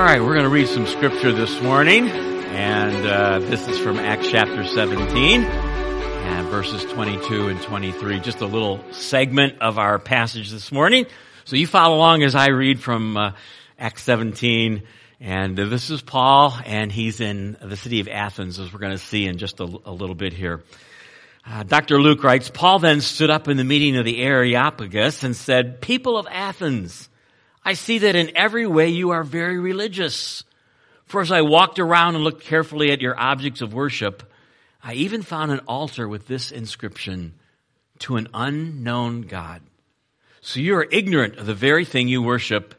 All right, we're going to read some scripture this morning, and uh, this is from Acts chapter 17 and verses 22 and 23. Just a little segment of our passage this morning. So you follow along as I read from uh, Acts 17. And uh, this is Paul, and he's in the city of Athens, as we're going to see in just a, a little bit here. Uh, Dr. Luke writes, Paul then stood up in the meeting of the Areopagus and said, People of Athens, I see that in every way you are very religious. For as I walked around and looked carefully at your objects of worship, I even found an altar with this inscription, to an unknown God. So you are ignorant of the very thing you worship,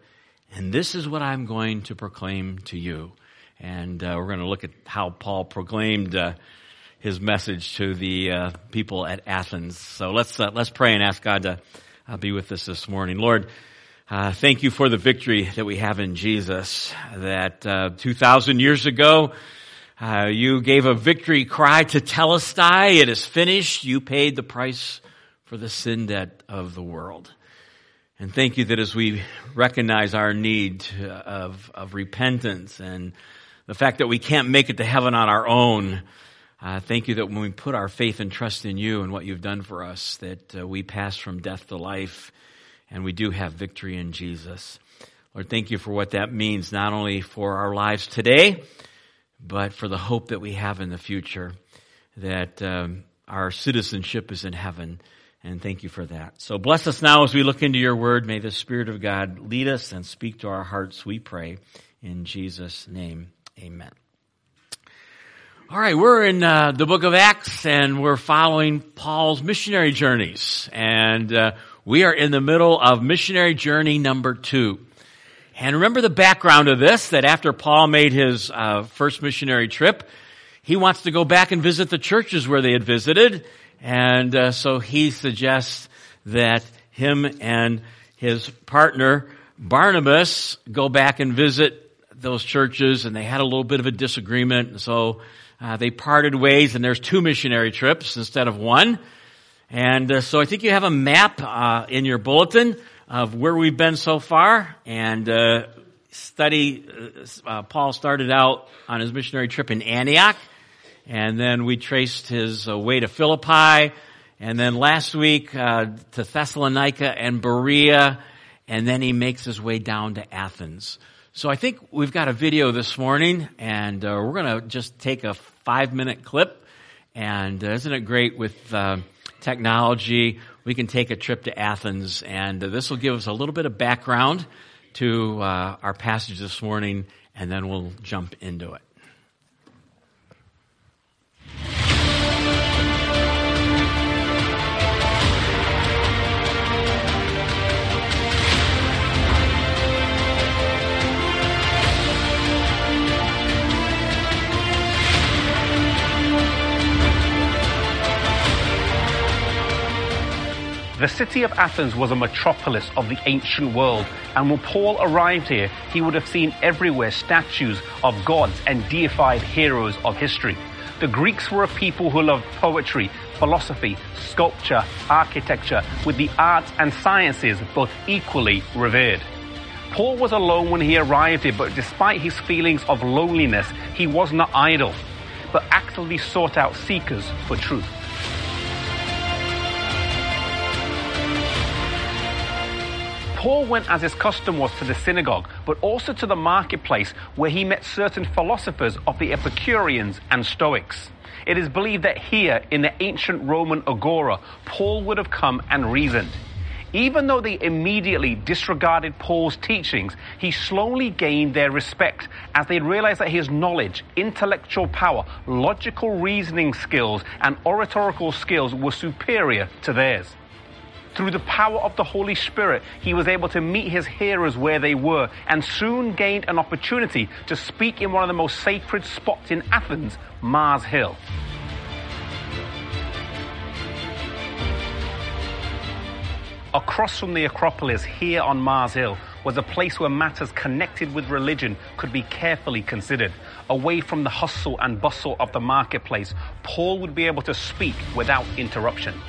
and this is what I'm going to proclaim to you. And uh, we're going to look at how Paul proclaimed uh, his message to the uh, people at Athens. So let's uh, let's pray and ask God to uh, be with us this morning, Lord. Uh, thank you for the victory that we have in Jesus. That uh, 2,000 years ago, uh, you gave a victory cry Tetelestai. It is finished. You paid the price for the sin debt of the world. And thank you that as we recognize our need of, of repentance and the fact that we can't make it to heaven on our own, uh, thank you that when we put our faith and trust in you and what you've done for us, that uh, we pass from death to life and we do have victory in Jesus. Lord, thank you for what that means, not only for our lives today, but for the hope that we have in the future, that um, our citizenship is in heaven. And thank you for that. So bless us now as we look into your word. May the Spirit of God lead us and speak to our hearts, we pray. In Jesus' name, amen. All right, we're in uh, the book of Acts and we're following Paul's missionary journeys. And uh, we are in the middle of missionary journey number two. And remember the background of this, that after Paul made his uh, first missionary trip, he wants to go back and visit the churches where they had visited. And uh, so he suggests that him and his partner, Barnabas, go back and visit those churches. And they had a little bit of a disagreement. And so uh, they parted ways, and there's two missionary trips instead of one. And uh, so I think you have a map uh, in your bulletin of where we've been so far. And uh, study, uh, uh, Paul started out on his missionary trip in Antioch. And then we traced his uh, way to Philippi. And then last week to Thessalonica and Berea. And then he makes his way down to Athens. So I think we've got a video this morning. And we're going to just take a five minute clip. And isn't it great with technology, we can take a trip to Athens, and this will give us a little bit of background to uh, our passage this morning, and then we'll jump into it. The city of Athens was a metropolis of the ancient world, and when Paul arrived here, he would have seen everywhere statues of gods and deified heroes of history. The Greeks were a people who loved poetry, philosophy, sculpture, architecture, with the arts and sciences both equally revered. Paul was alone when he arrived here, but despite his feelings of loneliness, he was not idle, but actively sought out seekers for truth. Paul went as his custom was to the synagogue, but also to the marketplace where he met certain philosophers of the Epicureans and Stoics. It is believed that here in the ancient Roman agora, Paul would have come and reasoned. Even though they immediately disregarded Paul's teachings, he slowly gained their respect as they realized that his knowledge, intellectual power, logical reasoning skills, and oratorical skills were superior to theirs. Through the power of the Holy Spirit, he was able to meet his hearers where they were and soon gained an opportunity to speak in one of the most sacred spots in Athens, Mars Hill. Across from the Acropolis here on Mars Hill was a place where matters connected with religion could be carefully considered. Away from the hustle and bustle of the marketplace, Paul would be able to speak without interruption.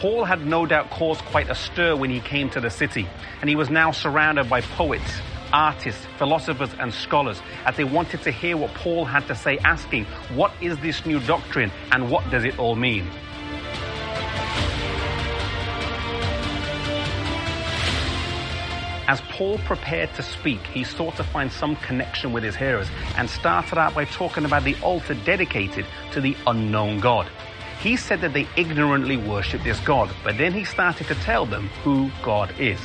Paul had no doubt caused quite a stir when he came to the city, and he was now surrounded by poets, artists, philosophers, and scholars as they wanted to hear what Paul had to say, asking, What is this new doctrine and what does it all mean? As Paul prepared to speak, he sought to find some connection with his hearers and started out by talking about the altar dedicated to the unknown God. He said that they ignorantly worship this God, but then he started to tell them who God is.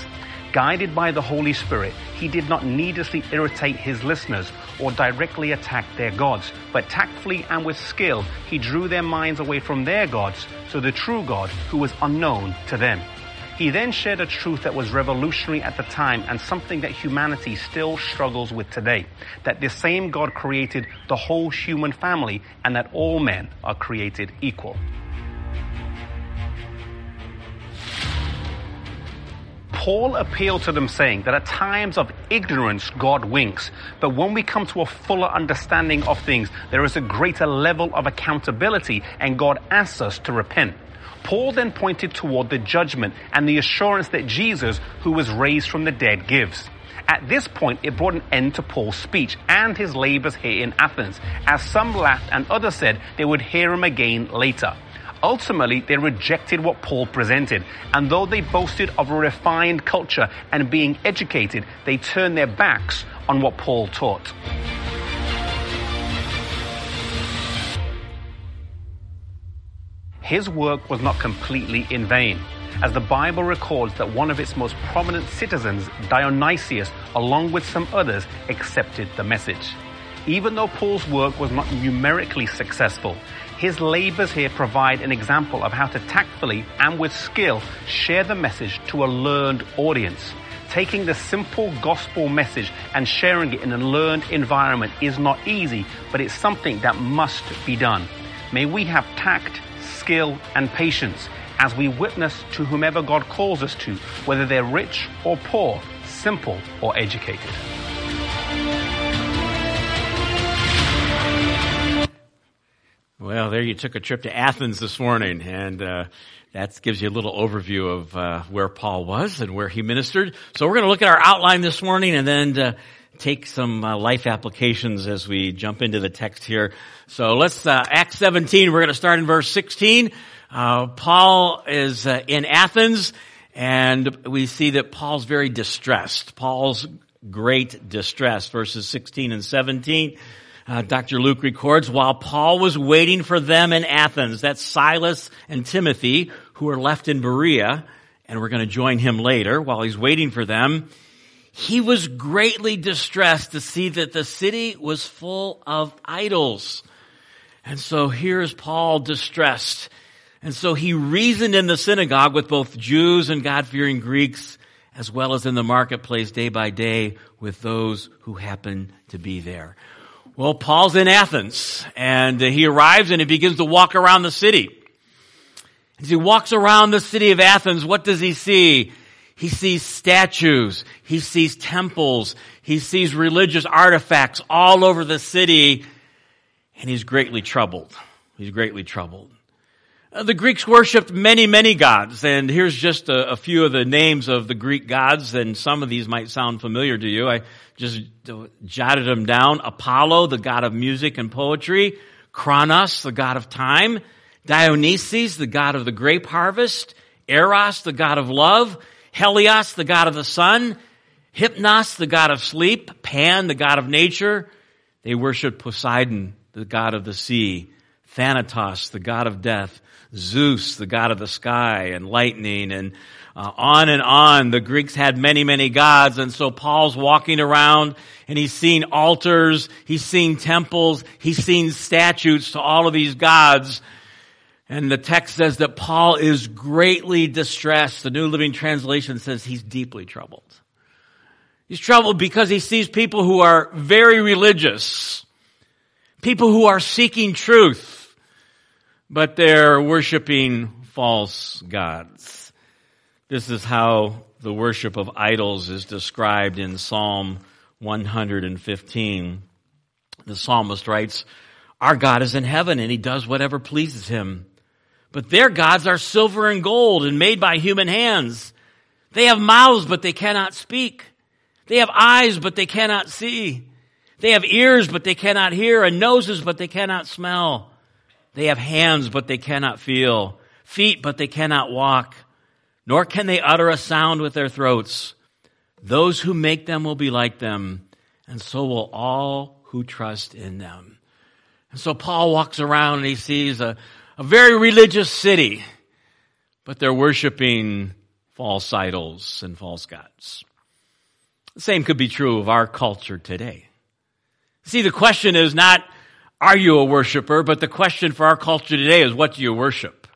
Guided by the Holy Spirit, he did not needlessly irritate his listeners or directly attack their gods, but tactfully and with skill, he drew their minds away from their gods to the true God who was unknown to them. He then shared a truth that was revolutionary at the time and something that humanity still struggles with today. That the same God created the whole human family and that all men are created equal. Paul appealed to them saying that at times of ignorance God winks, but when we come to a fuller understanding of things, there is a greater level of accountability and God asks us to repent. Paul then pointed toward the judgment and the assurance that Jesus, who was raised from the dead, gives. At this point, it brought an end to Paul's speech and his labors here in Athens, as some laughed and others said they would hear him again later. Ultimately, they rejected what Paul presented, and though they boasted of a refined culture and being educated, they turned their backs on what Paul taught. His work was not completely in vain, as the Bible records that one of its most prominent citizens, Dionysius, along with some others, accepted the message. Even though Paul's work was not numerically successful, his labors here provide an example of how to tactfully and with skill share the message to a learned audience. Taking the simple gospel message and sharing it in a learned environment is not easy, but it's something that must be done. May we have tact skill, and patience as we witness to whomever God calls us to, whether they're rich or poor, simple or educated. Well, there you took a trip to Athens this morning, and uh, that gives you a little overview of uh, where Paul was and where he ministered. So we're going to look at our outline this morning, and then uh, take some uh, life applications as we jump into the text here. So let's, uh, Acts 17, we're going to start in verse 16. Uh, Paul is uh, in Athens and we see that Paul's very distressed. Paul's great distress, verses 16 and 17. Uh, Dr. Luke records, while Paul was waiting for them in Athens, that's Silas and Timothy, who are left in Berea, and we're going to join him later. While he's waiting for them, he was greatly distressed to see that the city was full of idols. And so here's Paul distressed. And so he reasoned in the synagogue with both Jews and God-fearing Greeks, as well as in the marketplace day by day with those who happen to be there. Well, Paul's in Athens and he arrives and he begins to walk around the city. As he walks around the city of Athens, what does he see? He sees statues. He sees temples. He sees religious artifacts all over the city. And he's greatly troubled. He's greatly troubled. Uh, the Greeks worshipped many, many gods. And here's just a, a, few of the names of the Greek gods. And some of these might sound familiar to you. I just jotted them down. Apollo, the god of music and poetry. Kronos, the god of time. Dionysus, the god of the grape harvest. Eros, the god of love. Helios, the god of the sun, Hypnos, the god of sleep, Pan, the god of nature. They worshiped Poseidon, the god of the sea, Thanatos, the god of death, Zeus, the god of the sky and lightning, and uh, on and on. The Greeks had many, many gods, and so Paul's walking around and he's seen altars, he's seen temples, he's seen statues to all of these gods. And the text says that Paul is greatly distressed. The New Living Translation says he's deeply troubled. He's troubled because he sees people who are very religious, people who are seeking truth, but they're worshiping false gods. This is how the worship of idols is described in Psalm 115. The psalmist writes, Our God is in heaven and he does whatever pleases him. But their gods are silver and gold and made by human hands. They have mouths, but they cannot speak. They have eyes, but they cannot see. They have ears, but they cannot hear, and noses, but they cannot smell. They have hands, but they cannot feel, feet, but they cannot walk, nor can they utter a sound with their throats. Those who make them will be like them, and so will all who trust in them. And so Paul walks around and he sees a, a very religious city, but they're worshiping false idols and false gods. The same could be true of our culture today. See, the question is not, are you a worshiper? But the question for our culture today is, what do you worship?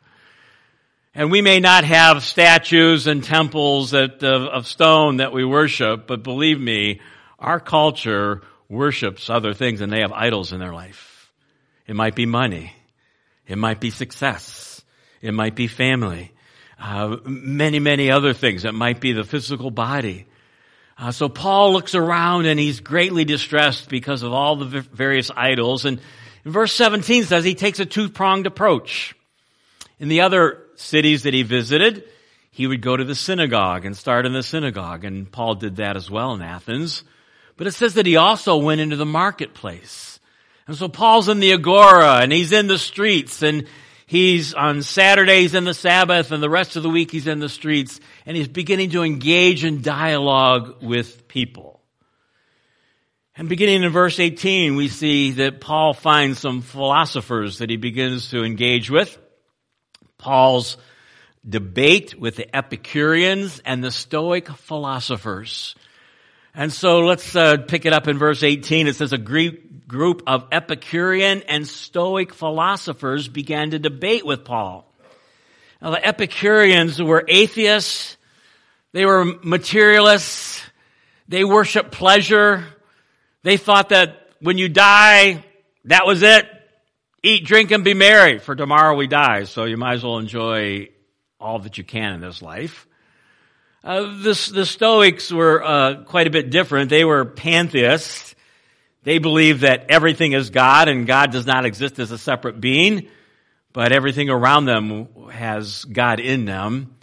And we may not have statues and temples that, of, of stone that we worship, but believe me, our culture worships other things and they have idols in their life. It might be money. It might be success. It might be family. Uh, many, many other things. It might be the physical body. Uh, so Paul looks around and he's greatly distressed because of all the various idols. And verse 17 says he takes a two-pronged approach. In the other cities that he visited, he would go to the synagogue and start in the synagogue. And Paul did that as well in Athens. But it says that he also went into the marketplace. And so Paul's in the agora and he's in the streets and he's on Saturdays in the Sabbath and the rest of the week he's in the streets and he's beginning to engage in dialogue with people. And beginning in verse 18, we see that Paul finds some philosophers that he begins to engage with. Paul's debate with the Epicureans and the Stoic philosophers. And so let's uh, pick it up in verse 18. It says a group of Epicurean and Stoic philosophers began to debate with Paul. Now, the Epicureans were atheists. They were materialists. They worshiped pleasure. They thought that when you die, that was it. Eat, drink, and be merry, for tomorrow we die. So you might as well enjoy all that you can in this life. Uh, the, the Stoics were uh, quite a bit different. They were pantheists. They believed that everything is God and God does not exist as a separate being, but everything around them has God in them.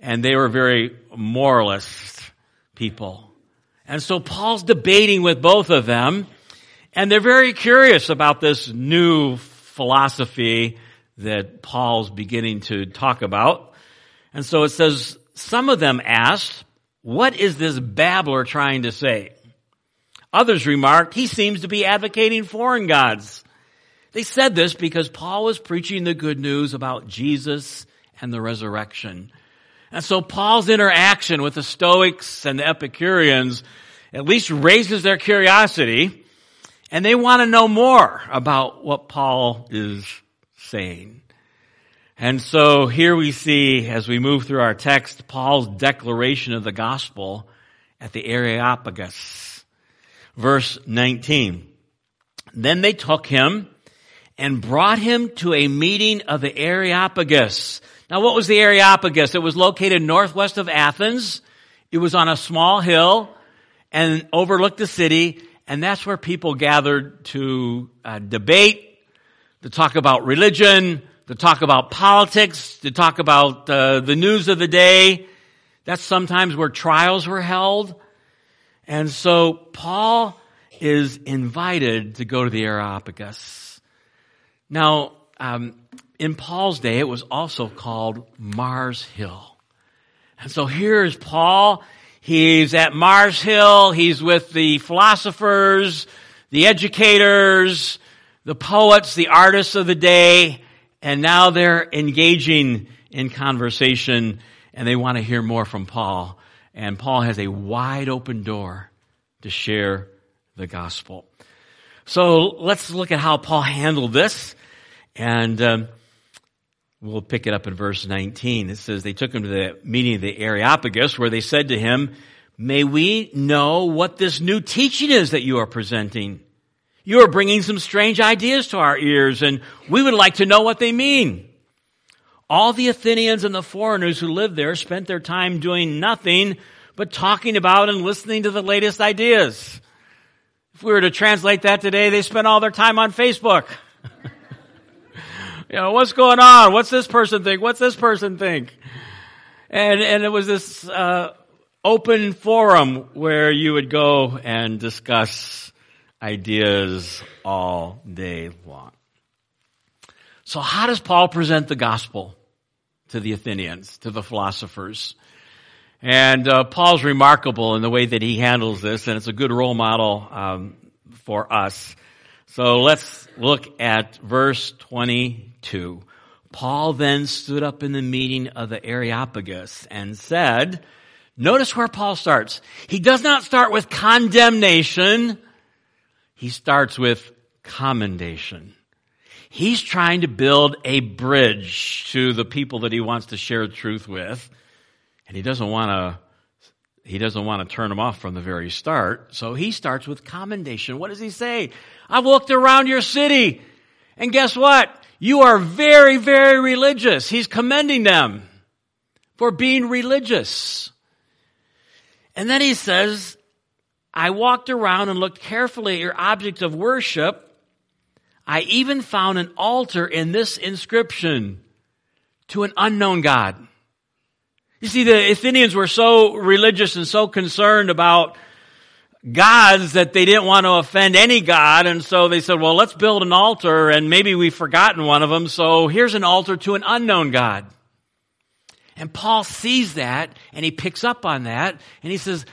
And they were very moralist people. And so Paul's debating with both of them, and they're very curious about this new philosophy that Paul's beginning to talk about. And so it says, some of them asked, what is this babbler trying to say? Others remarked, he seems to be advocating foreign gods. They said this because Paul was preaching the good news about Jesus and the resurrection. And so Paul's interaction with the Stoics and the Epicureans at least raises their curiosity and they want to know more about what Paul is saying. And so here we see, as we move through our text, Paul's declaration of the gospel at the Areopagus. Verse 19. Then they took him and brought him to a meeting of the Areopagus. Now what was the Areopagus? It was located northwest of Athens. It was on a small hill and overlooked the city. And that's where people gathered to uh, debate, to talk about religion, to talk about politics, to talk about uh, the news of the day. That's sometimes where trials were held. And so Paul is invited to go to the Areopagus. Now, um, in Paul's day, it was also called Mars Hill. And so here's Paul. He's at Mars Hill. He's with the philosophers, the educators, the poets, the artists of the day and now they're engaging in conversation and they want to hear more from Paul. And Paul has a wide open door to share the gospel. So let's look at how Paul handled this. And um, we'll pick it up in verse 19. It says, They took him to the meeting of the Areopagus where they said to him, May we know what this new teaching is that you are presenting. You are bringing some strange ideas to our ears, and we would like to know what they mean. All the Athenians and the foreigners who lived there spent their time doing nothing but talking about and listening to the latest ideas. If we were to translate that today, they spent all their time on Facebook. you know, what's going on? What's this person think? What's this person think? And, and it was this, uh, open forum where you would go and discuss ideas all day long. So how does Paul present the gospel to the Athenians, to the philosophers? And uh, Paul's remarkable in the way that he handles this, and it's a good role model um, for us. So let's look at verse 22. Paul then stood up in the meeting of the Areopagus and said, notice where Paul starts. He does not start with condemnation. He starts with commendation. He's trying to build a bridge to the people that he wants to share truth with. And he doesn't want to he doesn't want to turn them off from the very start. So he starts with commendation. What does he say? I've looked around your city and guess what? You are very, very religious. He's commending them for being religious. And then he says, I walked around and looked carefully at your objects of worship. I even found an altar in this inscription to an unknown God. You see, the Athenians were so religious and so concerned about gods that they didn't want to offend any god, and so they said, well, let's build an altar, and maybe we've forgotten one of them, so here's an altar to an unknown God. And Paul sees that, and he picks up on that, and he says,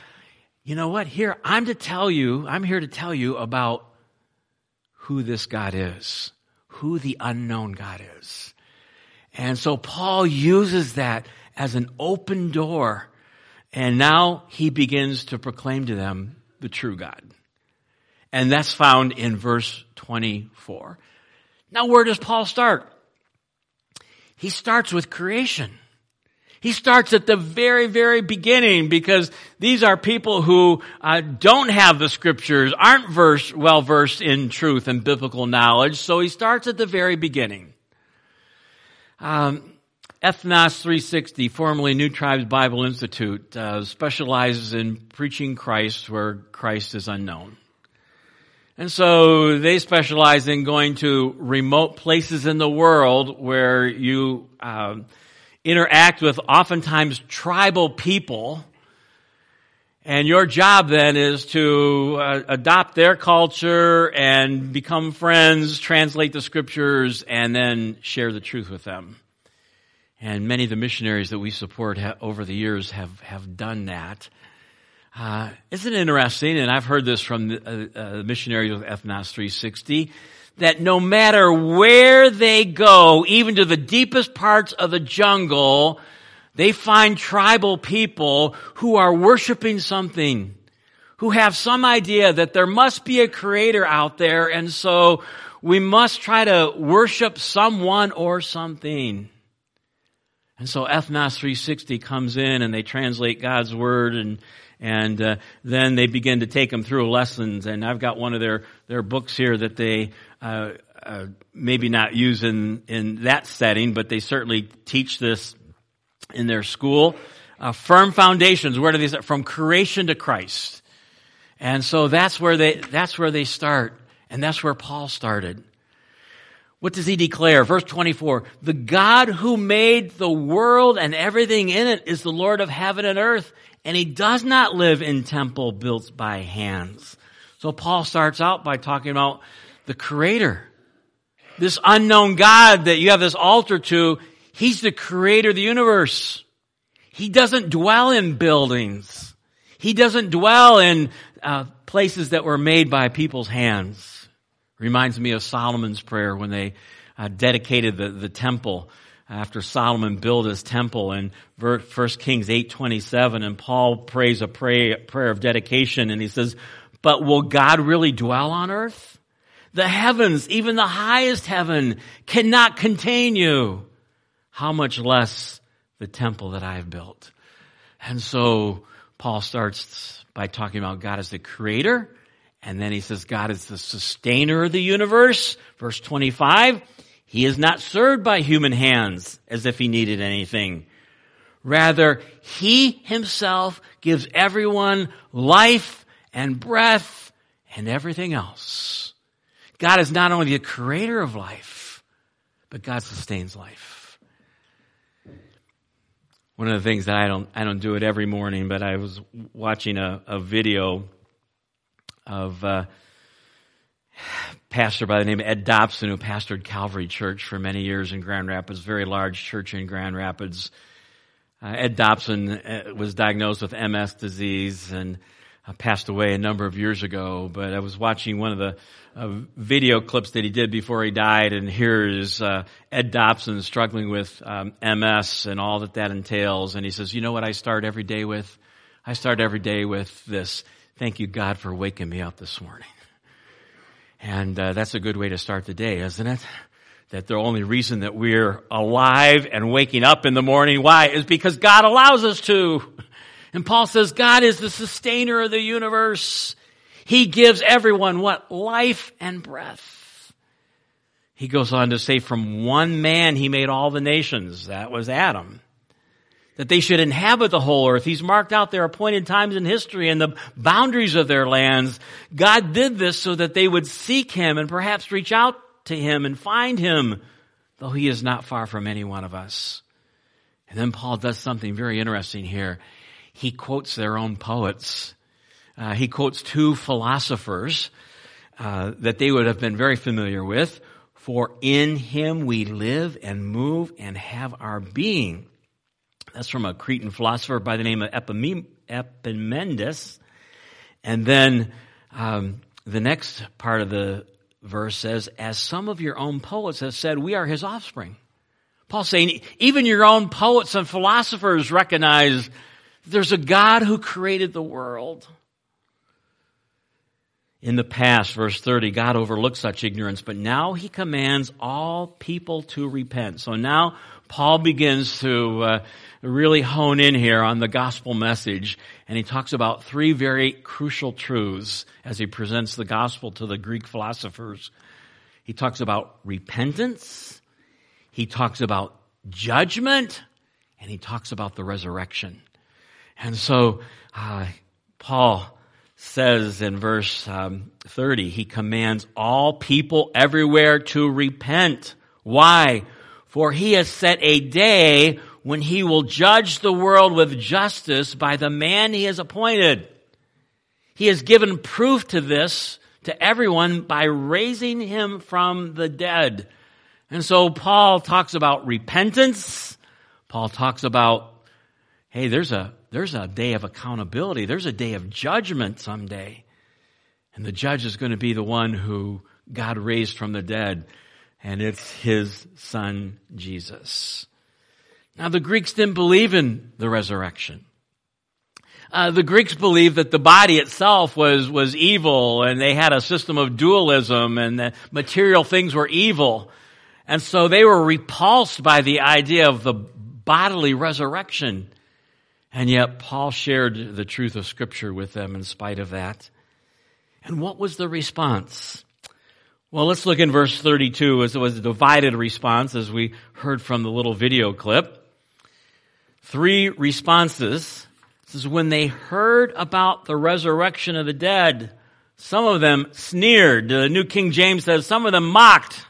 you know what, here, I'm to tell you, I'm here to tell you about who this God is, who the unknown God is. And so Paul uses that as an open door, and now he begins to proclaim to them the true God. And that's found in verse 24. Now where does Paul start? He starts with creation. He starts at the very, very beginning because these are people who uh, don't have the scriptures, aren't versed, well versed in truth and biblical knowledge. So he starts at the very beginning. Um, Ethnos 360, formerly New Tribes Bible Institute, uh, specializes in preaching Christ where Christ is unknown. And so they specialize in going to remote places in the world where you uh, interact with oftentimes tribal people. And your job then is to uh, adopt their culture and become friends, translate the scriptures, and then share the truth with them. And many of the missionaries that we support ha- over the years have, have done that. Uh, isn't it interesting? And I've heard this from the, uh, uh, missionaries with Ethnos 360 that no matter where they go, even to the deepest parts of the jungle, they find tribal people who are worshiping something, who have some idea that there must be a creator out there, and so we must try to worship someone or something. And so Ethnos 360 comes in and they translate God's word and and uh, then they begin to take them through lessons. And I've got one of their their books here that they uh, uh, maybe not use in in that setting, but they certainly teach this in their school. Uh, firm foundations. Where do start? From creation to Christ. And so that's where they that's where they start, and that's where Paul started. What does he declare? Verse 24, the God who made the world and everything in it is the Lord of heaven and earth, and he does not live in temple built by hands. So Paul starts out by talking about the creator. This unknown God that you have this altar to, he's the creator of the universe. He doesn't dwell in buildings. He doesn't dwell in uh, places that were made by people's hands. Reminds me of Solomon's prayer when they uh, dedicated the, the temple after Solomon built his temple in 1 Kings 8:27 and Paul prays a pray, prayer of dedication and he says, "But will God really dwell on earth? The heavens, even the highest heaven, cannot contain you. How much less the temple that I have built?" And so Paul starts by talking about God as the creator and then he says God is the sustainer of the universe. Verse 25, he is not served by human hands as if he needed anything. Rather, he himself gives everyone life and breath and everything else. God is not only the creator of life, but God sustains life. one of the things that I don't I don't do it every morning, but I was watching a, a video of uh, pastor by the name of Ed Dobson who pastored Calvary Church for many years in Grand Rapids, very large church in Grand Rapids. Uh, Ed Dobson uh, was diagnosed with MS disease and uh, passed away a number of years ago. But I was watching one of the uh, video clips that he did before he died, and here is uh, Ed Dobson struggling with um, MS and all that that entails. And he says, "You know what I start every day with? I start every day with this. Thank you, God, for waking me up this morning." And uh, that's a good way to start the day, isn't it? That the only reason that we're alive and waking up in the morning, why? Is because God allows us to. And Paul says God is the sustainer of the universe. He gives everyone what? Life and breath. He goes on to say from one man he made all the nations. That was Adam that they should inhabit the whole earth. He's marked out their appointed times in history and the boundaries of their lands. God did this so that they would seek Him and perhaps reach out to Him and find Him, though He is not far from any one of us. And then Paul does something very interesting here. He quotes their own poets. Uh, he quotes two philosophers uh, that they would have been very familiar with. For in Him we live and move and have our being. That's from a Cretan philosopher by the name of Epimenides. And then um, the next part of the verse says, as some of your own poets have said, we are his offspring. Paul's saying, even your own poets and philosophers recognize there's a God who created the world. In the past, verse 30, God overlooked such ignorance, but now he commands all people to repent. So now Paul begins to uh, really hone in here on the gospel message, and he talks about three very crucial truths as he presents the gospel to the Greek philosophers. He talks about repentance, he talks about judgment, and he talks about the resurrection. And so, uh, Paul says in verse um, 30, he commands all people everywhere to repent. Why? For he has set a day when he will judge the world with justice by the man he has appointed. He has given proof to this to everyone by raising him from the dead. And so Paul talks about repentance. Paul talks about, hey, there's a, there's a day of accountability. There's a day of judgment someday. And the judge is going to be the one who God raised from the dead. And it's his son, Jesus. Now, the Greeks didn't believe in the resurrection. Uh, the Greeks believed that the body itself was, was evil and they had a system of dualism and that material things were evil. And so they were repulsed by the idea of the bodily resurrection. And yet Paul shared the truth of scripture with them in spite of that. And what was the response? Well, let's look in verse 32 as it was a divided response as we heard from the little video clip three responses. This is when they heard about the resurrection of the dead. Some of them sneered. The New King James says some of them mocked.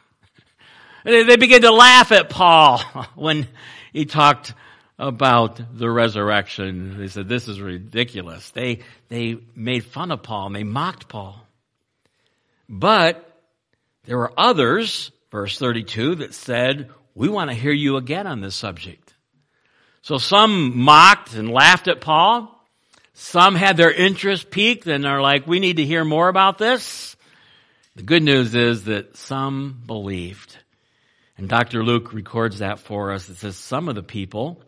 They, began to laugh at Paul when he talked about the resurrection. They said, this is ridiculous. They, they made fun of Paul and they mocked Paul. But there were others, verse 32, that said, we want to hear you again on this subject. So some mocked and laughed at Paul. Some had their interest piqued and are like, we need to hear more about this. The good news is that some believed. And Dr. Luke records that for us. It says some of the people,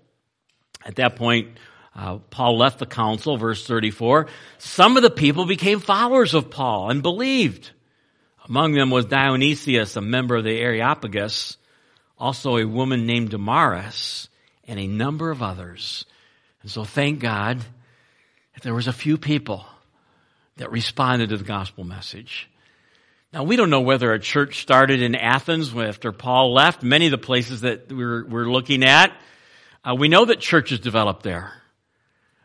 at that point, uh, Paul left the council, verse 34. Some of the people became followers of Paul and believed. Among them was Dionysius, a member of the Areopagus, also a woman named Damaris, and a number of others. And so thank God that there was a few people that responded to the gospel message. Now we don't know whether a church started in Athens after Paul left. Many of the places that we're, we're looking at, uh, we know that churches developed there.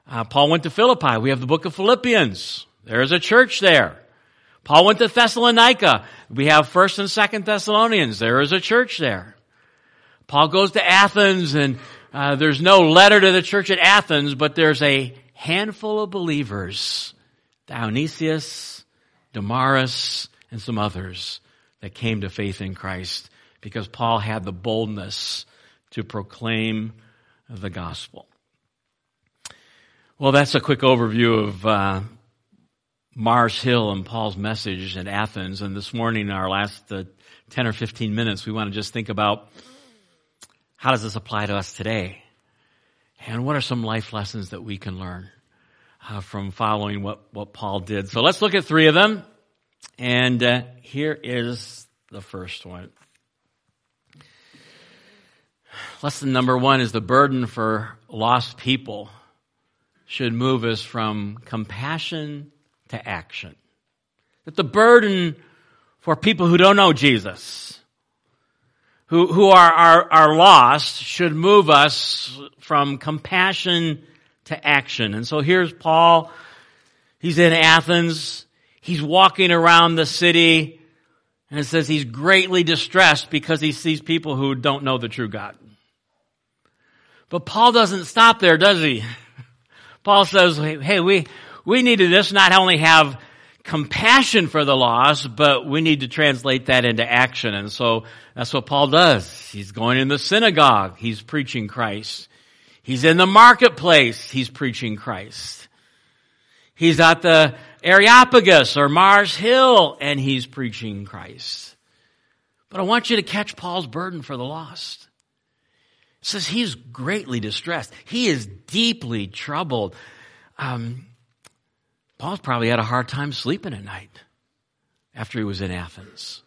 Uh, Paul went to Philippi. We have the book of Philippians. There's a church there. Paul went to Thessalonica. We have first and second Thessalonians. There is a church there. Paul goes to Athens and uh, there's no letter to the church at Athens, but there's a handful of believers, Dionysius, Damaris, and some others that came to faith in Christ because Paul had the boldness to proclaim the gospel. Well, that's a quick overview of uh, Mars Hill and Paul's message in Athens. And this morning, in our last uh, 10 or 15 minutes, we want to just think about how does this apply to us today? And what are some life lessons that we can learn uh, from following what, what Paul did? So let's look at three of them. And uh, here is the first one. Lesson number one is the burden for lost people should move us from compassion to action. That the burden for people who don't know Jesus, who, who are, are, are lost, should move us from compassion to action. And so here's Paul. He's in Athens. He's walking around the city and it says he's greatly distressed because he sees people who don't know the true God. But Paul doesn't stop there, does he? Paul says, hey, we, we need to just not only have compassion for the lost, but we need to translate that into action. And so that's what Paul does. He's going in the synagogue. He's preaching Christ. He's in the marketplace. He's preaching Christ. He's at the Areopagus or Mars Hill and he's preaching Christ. But I want you to catch Paul's burden for the lost. It says he's greatly distressed. He is deeply troubled. Um, Paul's probably had a hard time sleeping at night after he was in Athens.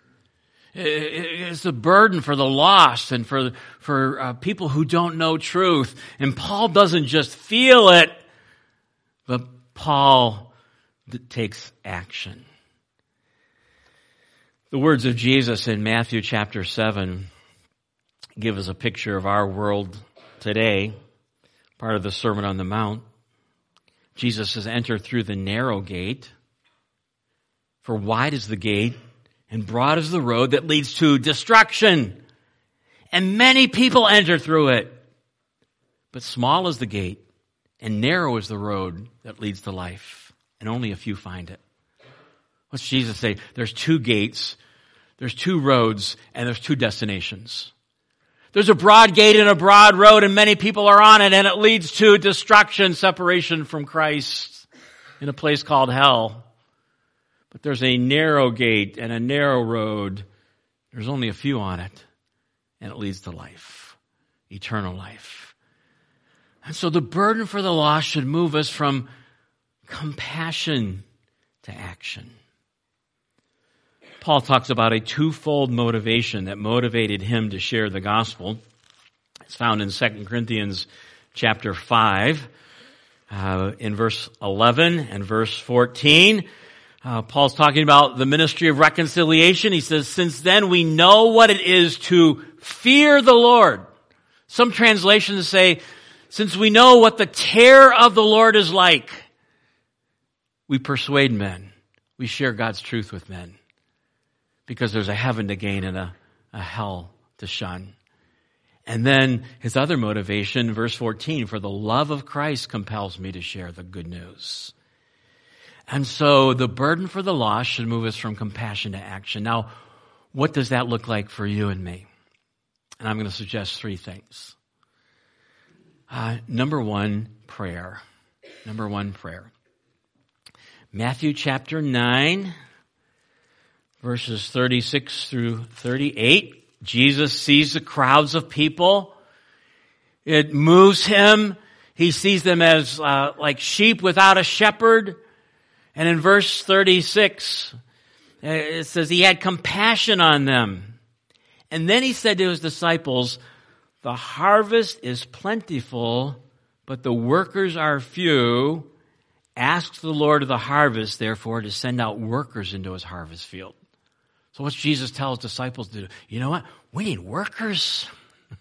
It's a burden for the lost and for, for uh, people who don't know truth. And Paul doesn't just feel it, but Paul takes action. The words of Jesus in Matthew chapter 7 give us a picture of our world today, part of the Sermon on the Mount. Jesus says, enter through the narrow gate, for wide is the gate and broad is the road that leads to destruction. And many people enter through it. But small is the gate and narrow is the road that leads to life. And only a few find it. What's Jesus say? There's two gates, there's two roads, and there's two destinations. There's a broad gate and a broad road and many people are on it and it leads to destruction, separation from Christ in a place called hell. But there's a narrow gate and a narrow road. There's only a few on it and it leads to life, eternal life. And so the burden for the lost should move us from compassion to action. Paul talks about a twofold motivation that motivated him to share the gospel. It's found in 2 Corinthians chapter 5, uh, in verse 11 and verse 14. Uh, Paul's talking about the ministry of reconciliation. He says, since then we know what it is to fear the Lord. Some translations say, since we know what the terror of the Lord is like, we persuade men. We share God's truth with men because there's a heaven to gain and a, a hell to shun. And then his other motivation, verse 14, for the love of Christ compels me to share the good news. And so the burden for the lost should move us from compassion to action. Now, what does that look like for you and me? And I'm going to suggest three things. Uh, number one, prayer. Number one, prayer. Matthew chapter 9, verses 36 through 38. Jesus sees the crowds of people. It moves him. He sees them as uh, like sheep without a shepherd. And in verse 36, uh, it says he had compassion on them. And then he said to his disciples, the harvest is plentiful, but the workers are few. Ask the Lord of the harvest, therefore, to send out workers into his harvest field. So what's Jesus tell his disciples to do? You know what? We need workers.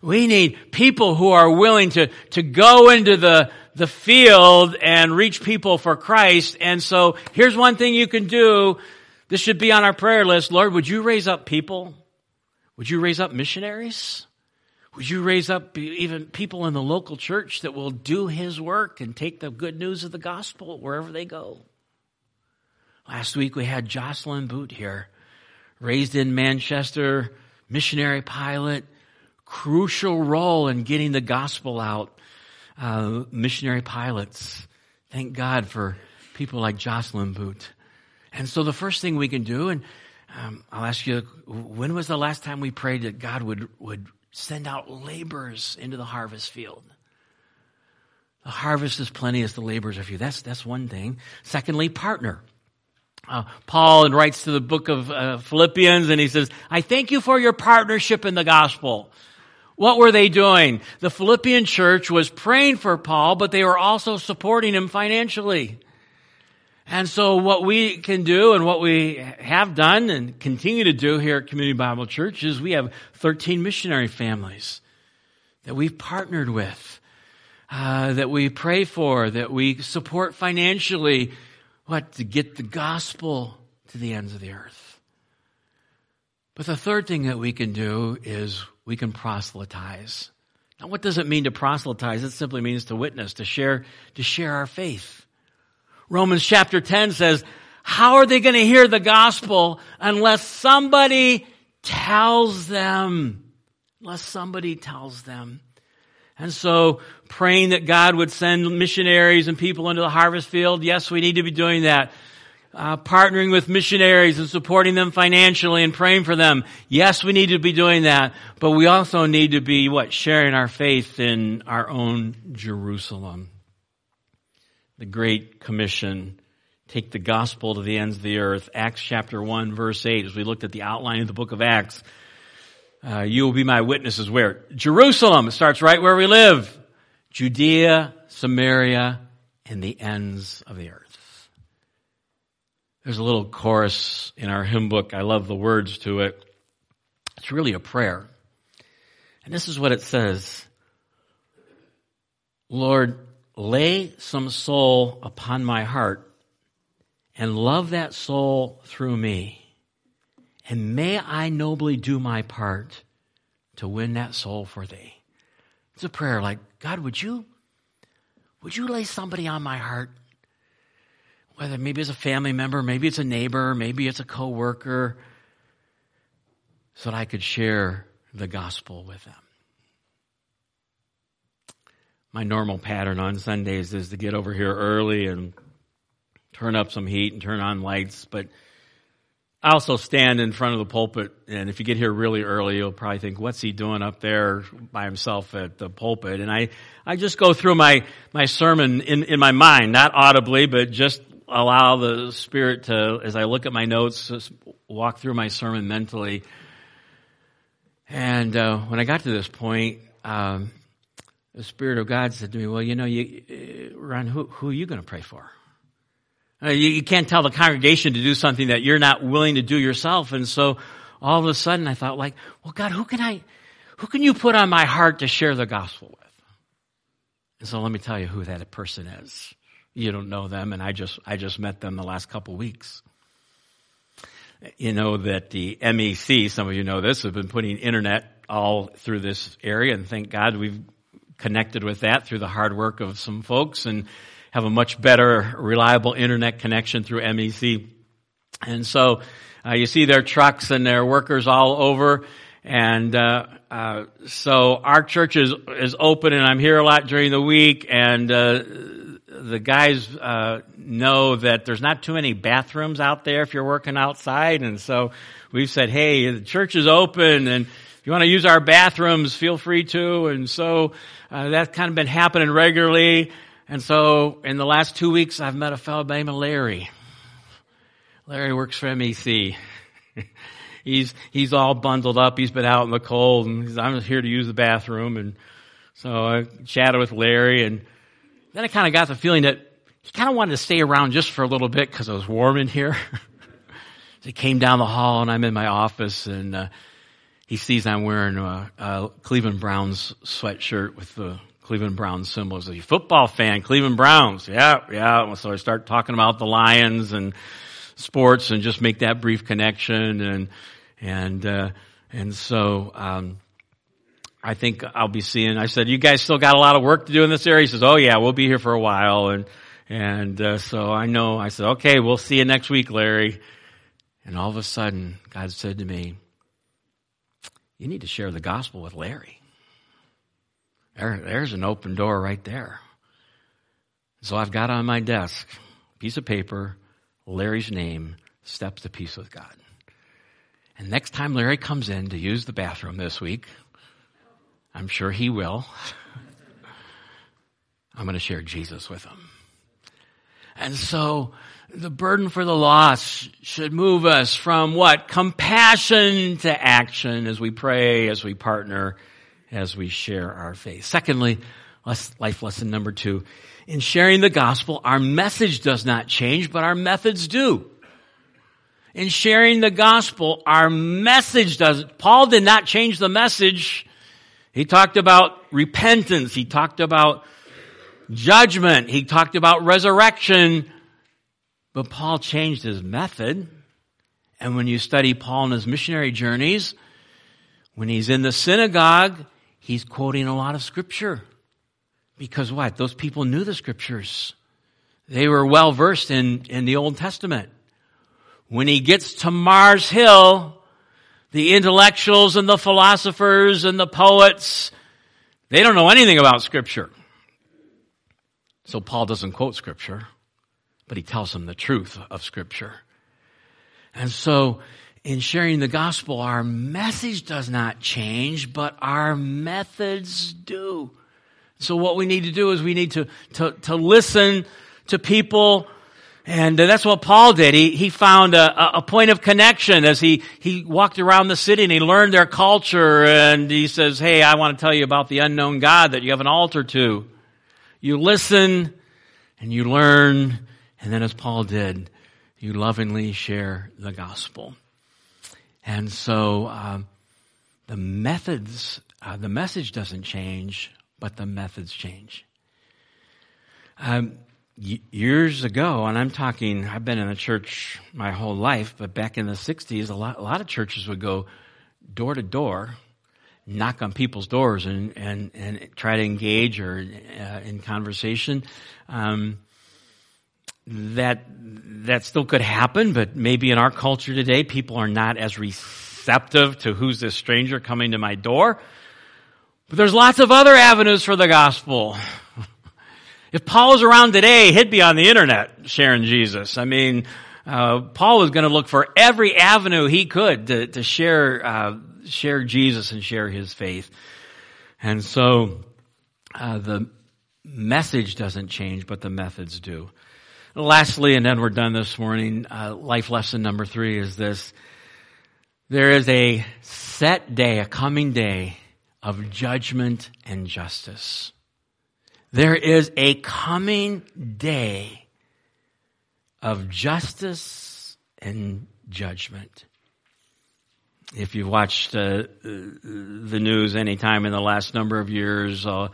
We need people who are willing to, to go into the, the field and reach people for Christ. And so here's one thing you can do. This should be on our prayer list. Lord, would you raise up people? Would you raise up missionaries? Would you raise up even people in the local church that will do his work and take the good news of the gospel wherever they go? Last week we had Jocelyn Boot here, raised in Manchester, missionary pilot, crucial role in getting the gospel out. Uh, missionary pilots. Thank God for people like Jocelyn Boot. And so the first thing we can do, and um, I'll ask you, when was the last time we prayed that God would, would send out laborers into the harvest field? The harvest is plenty as the laborers are few. That's, that's one thing. Secondly, partner. Uh, Paul writes to the book of uh, Philippians and he says, I thank you for your partnership in the gospel. What were they doing? The Philippian church was praying for Paul, but they were also supporting him financially. And so what we can do and what we have done and continue to do here at Community Bible Church is we have 13 missionary families that we've partnered with, uh, that we pray for, that we support financially, what, to get the gospel to the ends of the earth. But the third thing that we can do is we can proselytize. Now what does it mean to proselytize? It simply means to witness, to share, to share our faith. Romans chapter 10 says, how are they going to hear the gospel unless somebody tells them? Unless somebody tells them. And so praying that God would send missionaries and people into the harvest field, yes, we need to be doing that. Uh, partnering with missionaries and supporting them financially and praying for them. Yes, we need to be doing that, but we also need to be what? Sharing our faith in our own Jerusalem the Great Commission. Take the gospel to the ends of the earth. Acts chapter 1 verse 8, as we looked at the outline of the book of Acts, uh, you will be my witnesses where? Jerusalem. It starts right where we live. Judea, Samaria, and the ends of the earth. There's a little chorus in our hymn book. I love the words to it. It's really a prayer. And this is what it says. Lord, lay some soul upon my heart and love that soul through me. And may I nobly do my part to win that soul for thee. It's a prayer like, God, would you, would you lay somebody on my heart? Whether maybe it's a family member, maybe it's a neighbor, maybe it's a coworker, so that I could share the gospel with them my normal pattern on Sundays is to get over here early and turn up some heat and turn on lights, but I also stand in front of the pulpit, and if you get here really early, you'll probably think, "What's he doing up there by himself at the pulpit?" And I, I just go through my my sermon in in my mind, not audibly, but just allow the Spirit to, as I look at my notes, walk through my sermon mentally. And uh, when I got to this point, um, the Spirit of God said to me, well, you know, you, uh, Ron, who, who are you going to pray for? Uh, you, you can't tell the congregation to do something that you're not willing to do yourself. And so all of a sudden I thought like, well, God, who can I, who can you put on my heart to share the gospel with? And so let me tell you who that person is. You don't know them, and I just, I just met them the last couple weeks. You know that the MEC, some of you know this, have been putting internet all through this area, and thank God we've connected with that through the hard work of some folks and have a much better, reliable internet connection through MEC. And so uh, you see their trucks and their workers all over. And uh, uh, so our church is is open, and I'm here a lot during the week. And uh, the guys uh, know that there's not too many bathrooms out there if you're working outside, and so we've said, "Hey, the church is open, and you want to use our bathrooms, feel free to." And so uh, that's kind of been happening regularly. And so in the last two weeks, I've met a fellow by the name of Larry. Larry works for MEC. he's, he's all bundled up. He's been out in the cold and I'm here to use the bathroom. And so I chatted with Larry and then I kind of got the feeling that he kind of wanted to stay around just for a little bit because it was warm in here. so he came down the hall and I'm in my office and, uh, he sees I'm wearing a, a Cleveland Browns sweatshirt with the Cleveland Browns symbols. He's a football fan, Cleveland Browns. Yeah, yeah. So I start talking about the Lions and sports and just make that brief connection and, and, uh, and so, um, I think I'll be seeing, I said, you guys still got a lot of work to do in this area? He says, oh yeah, we'll be here for a while. And, and, uh, so I know, I said, okay, we'll see you next week, Larry. And all of a sudden, God said to me, you need to share the gospel with Larry. There, there's an open door right there. So I've got on my desk, piece of paper, Larry's name, steps to peace with God. And next time Larry comes in to use the bathroom this week, I'm sure he will. I'm going to share Jesus with him. And so the burden for the lost should move us from what? Compassion to action as we pray, as we partner, as we share our faith. Secondly, life lesson number two. In sharing the gospel, our message does not change, but our methods do. In sharing the gospel, our message does. Paul did not change the message. He talked about repentance. He talked about judgment. He talked about resurrection. But Paul changed his method. And when you study Paul and his missionary journeys, when he's in the synagogue, he's quoting a lot of scripture. Because what? Those people knew the scriptures. They were well versed in, in the Old Testament. When he gets to Mars Hill, the intellectuals and the philosophers and the poets, they don't know anything about scripture. So Paul doesn't quote scripture, but he tells them the truth of scripture. And so in sharing the gospel, our message does not change, but our methods do. So what we need to do is we need to, to, to listen to people and that's what Paul did. He, he found a, a point of connection as he, he walked around the city and he learned their culture and he says, Hey, I want to tell you about the unknown God that you have an altar to. You listen and you learn. And then as Paul did, you lovingly share the gospel. And so, um, the methods, uh, the message doesn't change, but the methods change. Um, years ago, and I'm talking, I've been in a church my whole life, but back in the 60s, a lot, a lot of churches would go door to door, knock on people's doors and, and, and try to engage or uh, in conversation. Um, that, that still could happen, but maybe in our culture today, people are not as receptive to who's this stranger coming to my door. But there's lots of other avenues for the gospel. If Paul was around today, he'd be on the internet sharing Jesus. I mean, uh, Paul was going to look for every avenue he could to, to share uh, share Jesus and share his faith. And so uh, the message doesn't change, but the methods do. Lastly, and then we're done this morning. Uh, life lesson number three is this: there is a set day, a coming day of judgment and justice. There is a coming day of justice and judgment. If you've watched uh, the news any time in the last number of years, uh,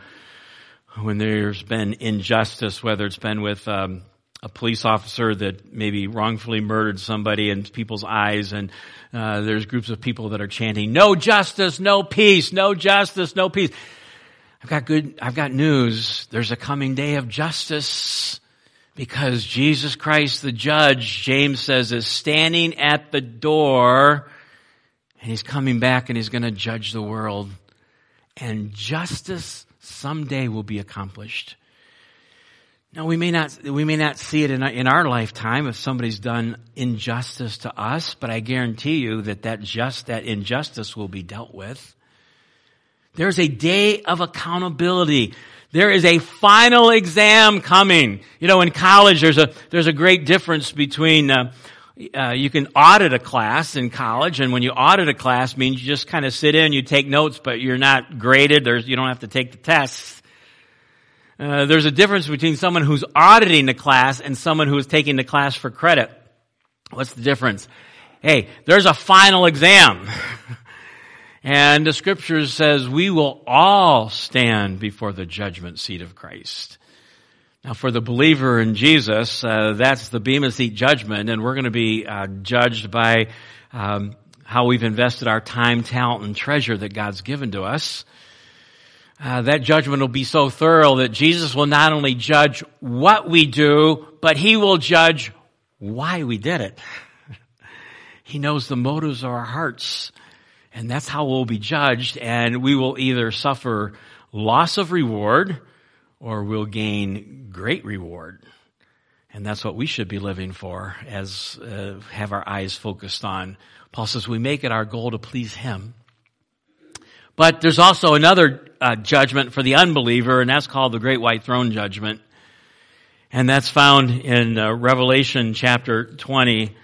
when there's been injustice, whether it's been with um, a police officer that maybe wrongfully murdered somebody in people's eyes, and uh, there's groups of people that are chanting, "No justice, no peace, no justice, no peace." I've got good, I've got news. There's a coming day of justice because Jesus Christ, the judge, James says, is standing at the door and he's coming back and he's going to judge the world. And justice someday will be accomplished. Now we may not, we may not see it in our, in our lifetime if somebody's done injustice to us, but I guarantee you that that just, that injustice will be dealt with. There's a day of accountability. There is a final exam coming. You know, in college, there's a, there's a great difference between, uh, uh, you can audit a class in college, and when you audit a class means you just kind of sit in, you take notes, but you're not graded, there's, you don't have to take the tests. Uh, there's a difference between someone who's auditing the class and someone who is taking the class for credit. What's the difference? Hey, there's a final exam. And the scripture says we will all stand before the judgment seat of Christ. Now for the believer in Jesus, uh, that's the Bema Seat judgment and we're going to be uh, judged by um, how we've invested our time, talent, and treasure that God's given to us. Uh, that judgment will be so thorough that Jesus will not only judge what we do, but he will judge why we did it. he knows the motives of our hearts. And that's how we'll be judged. And we will either suffer loss of reward or we'll gain great reward. And that's what we should be living for as uh, have our eyes focused on. Paul says we make it our goal to please him. But there's also another uh, judgment for the unbeliever, and that's called the Great White Throne Judgment. And that's found in uh, Revelation chapter 20,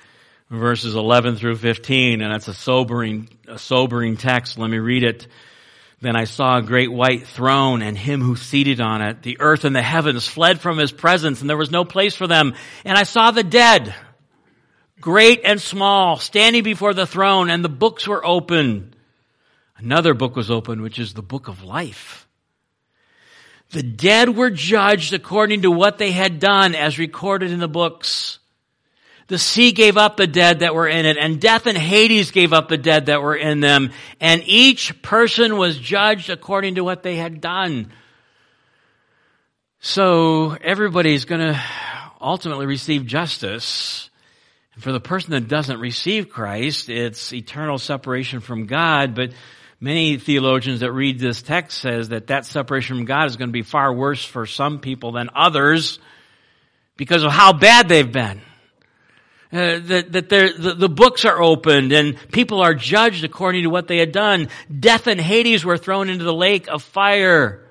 verses 11 through 15, and that's a sobering, a sobering text. Let me read it. Then I saw a great white throne and him who seated on it. The earth and the heavens fled from his presence and there was no place for them. And I saw the dead, great and small, standing before the throne and the books were open. Another book was opened, which is the book of life. The dead were judged according to what they had done as recorded in the books. The sea gave up the dead that were in it, and death and Hades gave up the dead that were in them, and each person was judged according to what they had done. So everybody's gonna ultimately receive justice. And for the person that doesn't receive Christ, it's eternal separation from God, but many theologians that read this text says that that separation from God is going to be far worse for some people than others because of how bad they've been. Uh, that, that the, the books are opened and people are judged according to what they had done. Death and Hades were thrown into the lake of fire.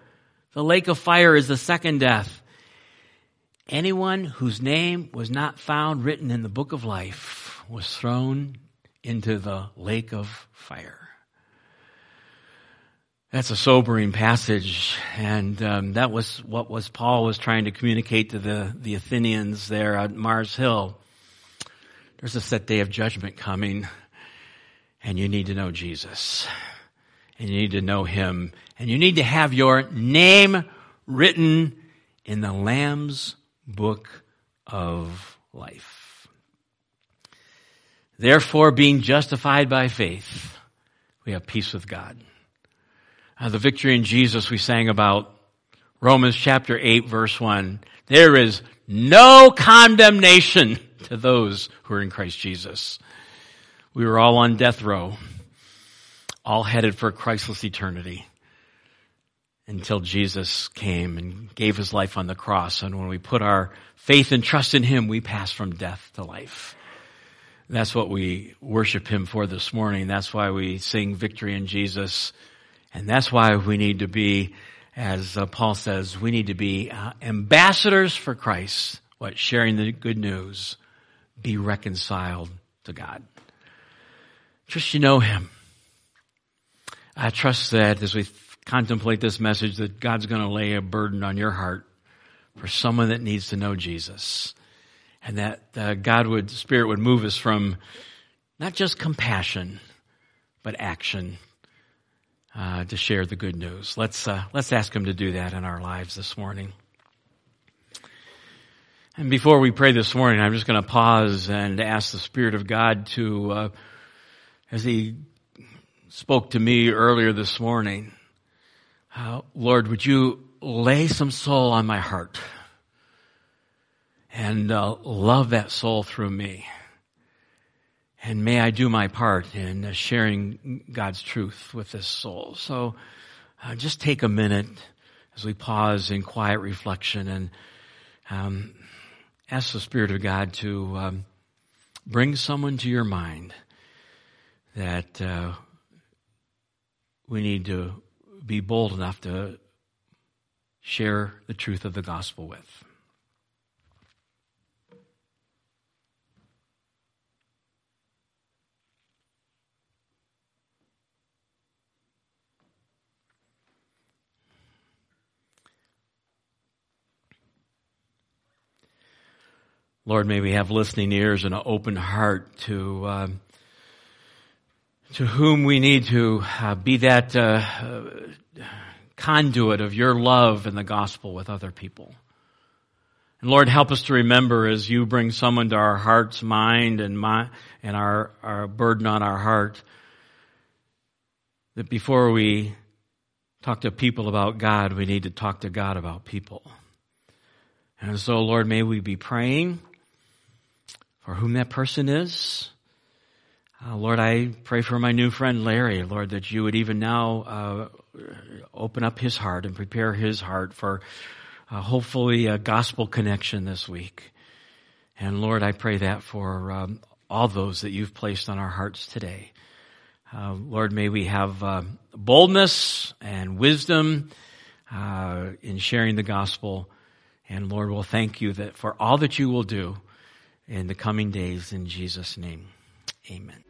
The lake of fire is the second death. Anyone whose name was not found written in the book of life was thrown into the lake of fire. That's a sobering passage, and um, that was what was Paul was trying to communicate to the, the Athenians there at Mars Hill. There's a set day of judgment coming, and you need to know Jesus. And you need to know Him. And you need to have your name written in the Lamb's book of life. Therefore, being justified by faith, we have peace with God. Uh, the victory in Jesus we sang about, Romans chapter 8 verse 1. There is no condemnation to those who are in Christ Jesus. We were all on death row, all headed for Christless eternity until Jesus came and gave his life on the cross. And when we put our faith and trust in him, we pass from death to life. That's what we worship him for this morning. That's why we sing victory in Jesus. And that's why we need to be, as uh, Paul says, we need to be uh, ambassadors for Christ. What? Sharing the good news be reconciled to God. Trust you know Him. I trust that as we contemplate this message that God's going to lay a burden on your heart for someone that needs to know Jesus. And that uh, God would, Spirit would move us from not just compassion, but action uh, to share the good news. Let's, uh, let's ask Him to do that in our lives this morning. And before we pray this morning, I'm just going to pause and ask the Spirit of God to, uh, as He spoke to me earlier this morning, uh, Lord, would you lay some soul on my heart and uh, love that soul through me? And may I do my part in uh, sharing God's truth with this soul. So uh, just take a minute as we pause in quiet reflection and um, ask the Spirit of God to um, bring someone to your mind that uh, we need to be bold enough to share the truth of the gospel with. Lord, may we have listening ears and an open heart to um, to whom we need to uh, be that uh, conduit of your love and the gospel with other people. And Lord, help us to remember as you bring someone to our heart's mind and my, and our, our burden on our heart, that before we talk to people about God, we need to talk to God about people. And so, Lord, may we be praying for whom that person is. Uh, Lord, I pray for my new friend Larry, Lord, that you would even now uh, open up his heart and prepare his heart for uh, hopefully a gospel connection this week. And Lord, I pray that for um, all those that you've placed on our hearts today. Uh, Lord, may we have uh, boldness and wisdom uh, in sharing the gospel. And Lord, we'll thank you that for all that you will do in the coming days in Jesus' name. Amen.